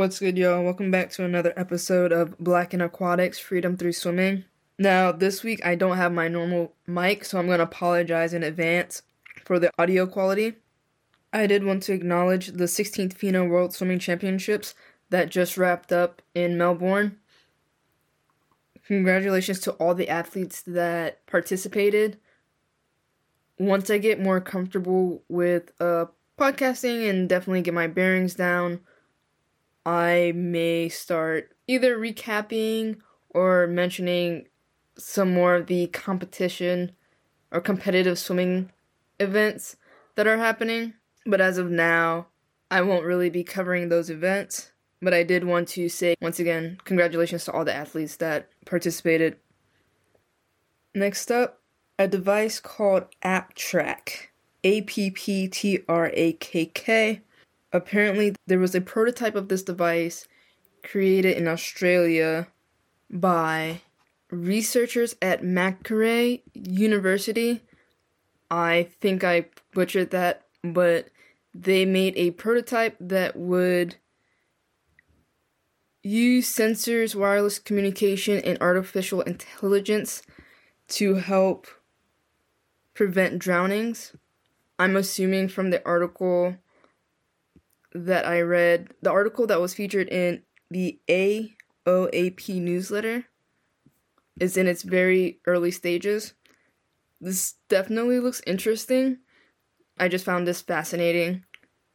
What's good, y'all? Welcome back to another episode of Black and Aquatics Freedom Through Swimming. Now, this week I don't have my normal mic, so I'm going to apologize in advance for the audio quality. I did want to acknowledge the 16th FINA World Swimming Championships that just wrapped up in Melbourne. Congratulations to all the athletes that participated. Once I get more comfortable with uh, podcasting and definitely get my bearings down, I may start either recapping or mentioning some more of the competition or competitive swimming events that are happening. But as of now, I won't really be covering those events. But I did want to say once again, congratulations to all the athletes that participated. Next up, a device called AppTrakk. A P P T R A K K. Apparently, there was a prototype of this device created in Australia by researchers at Macquarie University. I think I butchered that, but they made a prototype that would use sensors, wireless communication, and artificial intelligence to help prevent drownings. I'm assuming from the article that I read, the article that was featured in the AOAP newsletter is in its very early stages. This definitely looks interesting. I just found this fascinating.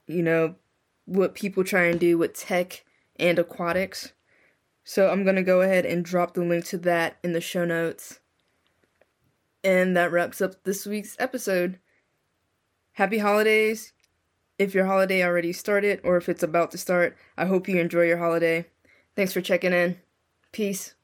You know, what people try and do with tech and aquatics. So I'm going to go ahead and drop the link to that in the show notes. And that wraps up this week's episode. Happy holidays. If your holiday already started or if it's about to start, I hope you enjoy your holiday. Thanks for checking in. Peace.